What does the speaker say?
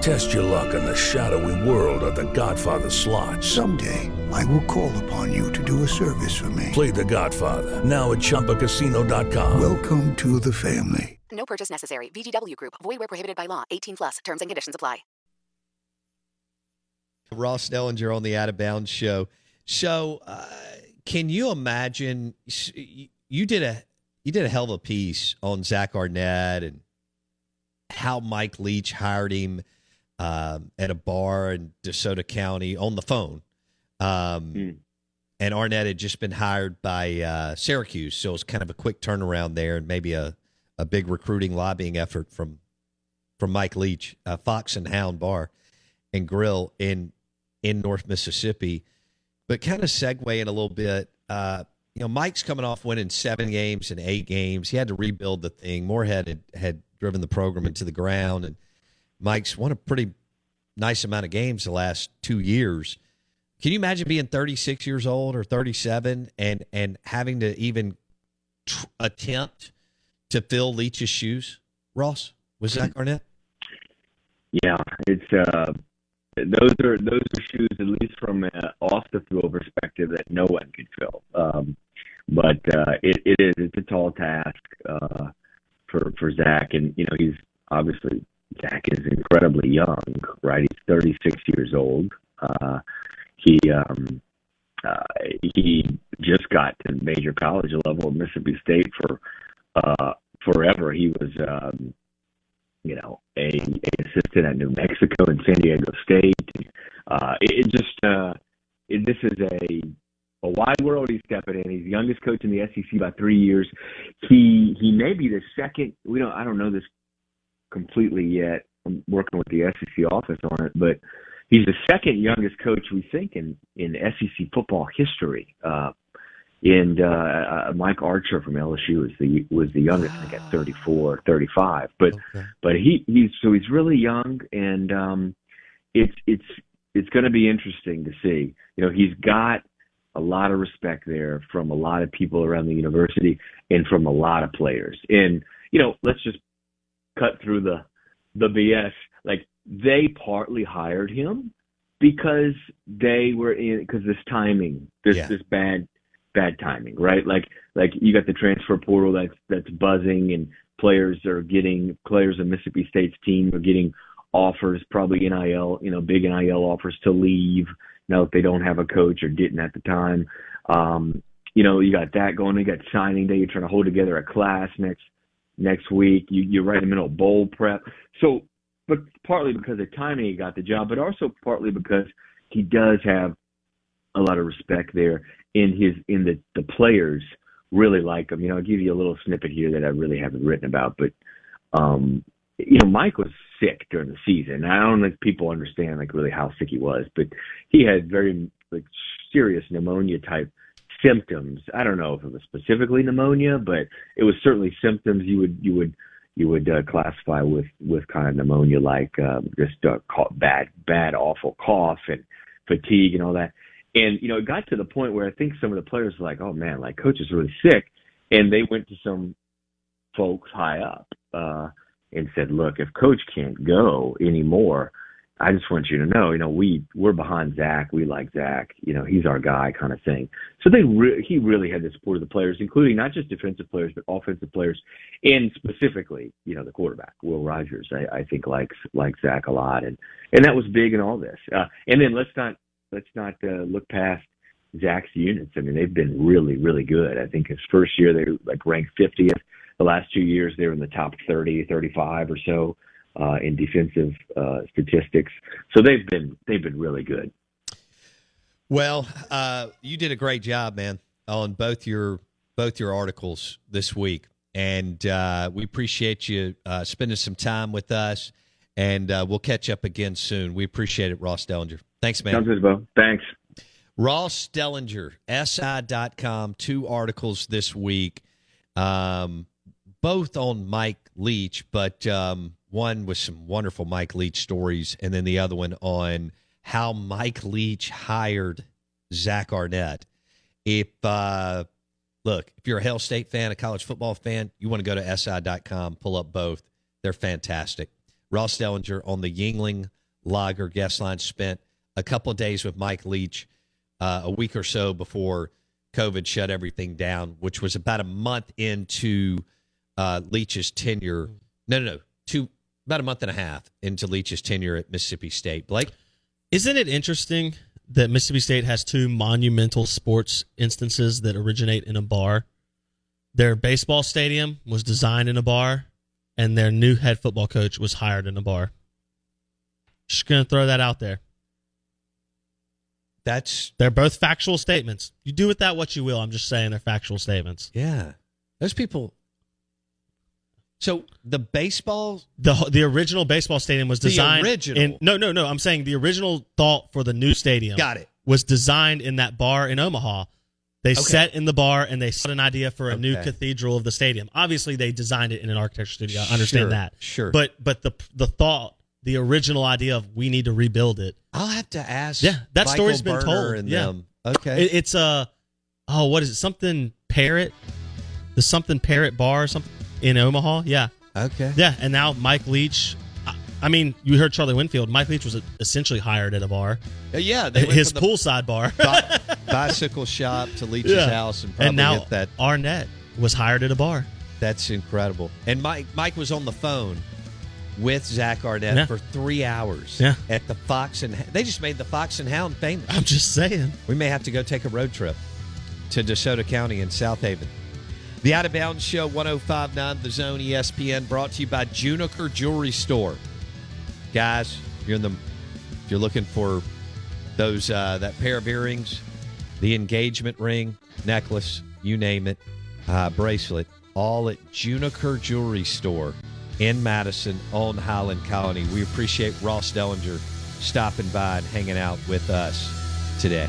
Test your luck in the shadowy world of The Godfather slot. Someday, I will call upon you to do a service for me. Play The Godfather now at ChumbaCasino.com. Welcome to the family. No purchase necessary. VGW Group. Void where prohibited by law. 18 plus. Terms and conditions apply. Ross Dellenger on the Out of Bounds show. So, uh, can you imagine? You did a you did a hell of a piece on Zach Arnett and how Mike Leach hired him um, at a bar in DeSoto County on the phone. Um, mm. And Arnett had just been hired by uh, Syracuse, so it was kind of a quick turnaround there, and maybe a, a big recruiting lobbying effort from from Mike Leach, uh, Fox and Hound Bar and Grill in in North Mississippi. But kind of segue in a little bit. Uh, you know, Mike's coming off winning seven games and eight games. He had to rebuild the thing. Moorhead had, had driven the program into the ground, and Mike's won a pretty nice amount of games the last two years. Can you imagine being 36 years old or 37 and and having to even tr- attempt to fill Leach's shoes? Ross was Zach Arnett. Yeah, it's uh, those are those are shoes at least from an off the field perspective that no one could fill. Um, but uh, it, it is it's a tall task uh, for for Zach, and you know he's obviously Zach is incredibly young, right? He's 36 years old. Uh, he um, uh, he just got to major college level at Mississippi State for uh, forever. He was um, you know a, a assistant at New Mexico and San Diego State. Uh, it, it just uh, it, this is a a wide world he's stepping in. He's the youngest coach in the SEC by three years. He he may be the second. We don't. I don't know this completely yet. I'm working with the SEC office on it, but he's the second youngest coach we think in in SEC football history. Uh, and uh, uh, Mike Archer from LSU was the was the youngest. I think at 34, 35. But okay. but he he's so he's really young, and um, it's it's it's going to be interesting to see. You know, he's got a lot of respect there from a lot of people around the university and from a lot of players. And you know, let's just cut through the the BS. Like they partly hired him because they were in because this timing, this yeah. this bad bad timing, right? Like like you got the transfer portal that's that's buzzing and players are getting players of Mississippi State's team are getting offers, probably NIL, you know, big NIL offers to leave now that they don't have a coach or didn't at the time. Um, you know, you got that going. You got signing day. You're trying to hold together a class next next week. You, you're right in the middle of bowl prep. So, but partly because of timing, he got the job, but also partly because he does have a lot of respect there in his in the the players really like him. You know, I'll give you a little snippet here that I really haven't written about, but um, you know, Mike was sick during the season. I don't think people understand like really how sick he was, but he had very like serious pneumonia type symptoms. I don't know if it was specifically pneumonia, but it was certainly symptoms you would you would you would uh, classify with with kind of pneumonia like um, just uh, bad bad awful cough and fatigue and all that. And you know, it got to the point where I think some of the players were like, "Oh man, like coach is really sick," and they went to some folks high up uh, and said, "Look, if coach can't go anymore." I just want you to know, you know, we we're behind Zach. We like Zach. You know, he's our guy, kind of thing. So they re- he really had the support of the players, including not just defensive players but offensive players, and specifically, you know, the quarterback Will Rogers. I, I think likes likes Zach a lot, and and that was big in all this. Uh, and then let's not let's not uh, look past Zach's units. I mean, they've been really really good. I think his first year they were like ranked 50th. The last two years they were in the top 30, 35 or so uh, in defensive uh, statistics. So they've been they've been really good. Well, uh, you did a great job, man, on both your both your articles this week, and uh, we appreciate you uh, spending some time with us. And uh, we'll catch up again soon. We appreciate it, Ross Dellenger. Thanks, man. Sounds good. Thanks. Ross Dellenger, SI.com, two articles this week, um, both on Mike Leach, but um, one with some wonderful Mike Leach stories, and then the other one on how Mike Leach hired Zach Arnett. If uh, look, if you're a Hail State fan, a college football fan, you want to go to si.com, pull up both. They're fantastic. Ross Dellenger on the Yuengling Lager guest line spent a couple of days with Mike Leach uh, a week or so before COVID shut everything down, which was about a month into uh, Leach's tenure. No, no, no, two about a month and a half into Leach's tenure at Mississippi State. Blake, isn't it interesting that Mississippi State has two monumental sports instances that originate in a bar? Their baseball stadium was designed in a bar, and their new head football coach was hired in a bar. Just gonna throw that out there. That's they're both factual statements. You do with that what you will. I'm just saying they're factual statements. Yeah, those people. So the baseball, the the original baseball stadium was designed. The original. In, no, no, no. I'm saying the original thought for the new stadium. Got it. Was designed in that bar in Omaha. They okay. set in the bar and they set an idea for a okay. new cathedral of the stadium. Obviously, they designed it in an architecture studio. I understand sure, that. Sure. But but the the thought, the original idea of we need to rebuild it. I'll have to ask. Yeah, that Michael story's been Berner told. yeah. Them. Okay. It, it's a oh, what is it? Something Parrot, the something Parrot bar or something in Omaha. Yeah. Okay. Yeah, and now Mike Leach. I mean, you heard Charlie Winfield. Mike Leach was essentially hired at a bar. Uh, yeah, his poolside bar, bi- bicycle shop to Leach's yeah. house, and probably and now hit that. Arnett was hired at a bar. That's incredible. And Mike, Mike was on the phone with Zach Arnett Yeah. for three hours. Yeah. At the Fox and they just made the Fox and Hound famous. I'm just saying. We may have to go take a road trip to DeSoto County in Southaven. The Out of Bounds Show 1059 The Zone ESPN brought to you by Juniker Jewelry Store. Guys, you're in the if you're looking for those uh, that pair of earrings, the engagement ring, necklace, you name it, uh, bracelet, all at Juniker Jewelry Store in Madison on Highland Colony. We appreciate Ross Dellenger stopping by and hanging out with us today.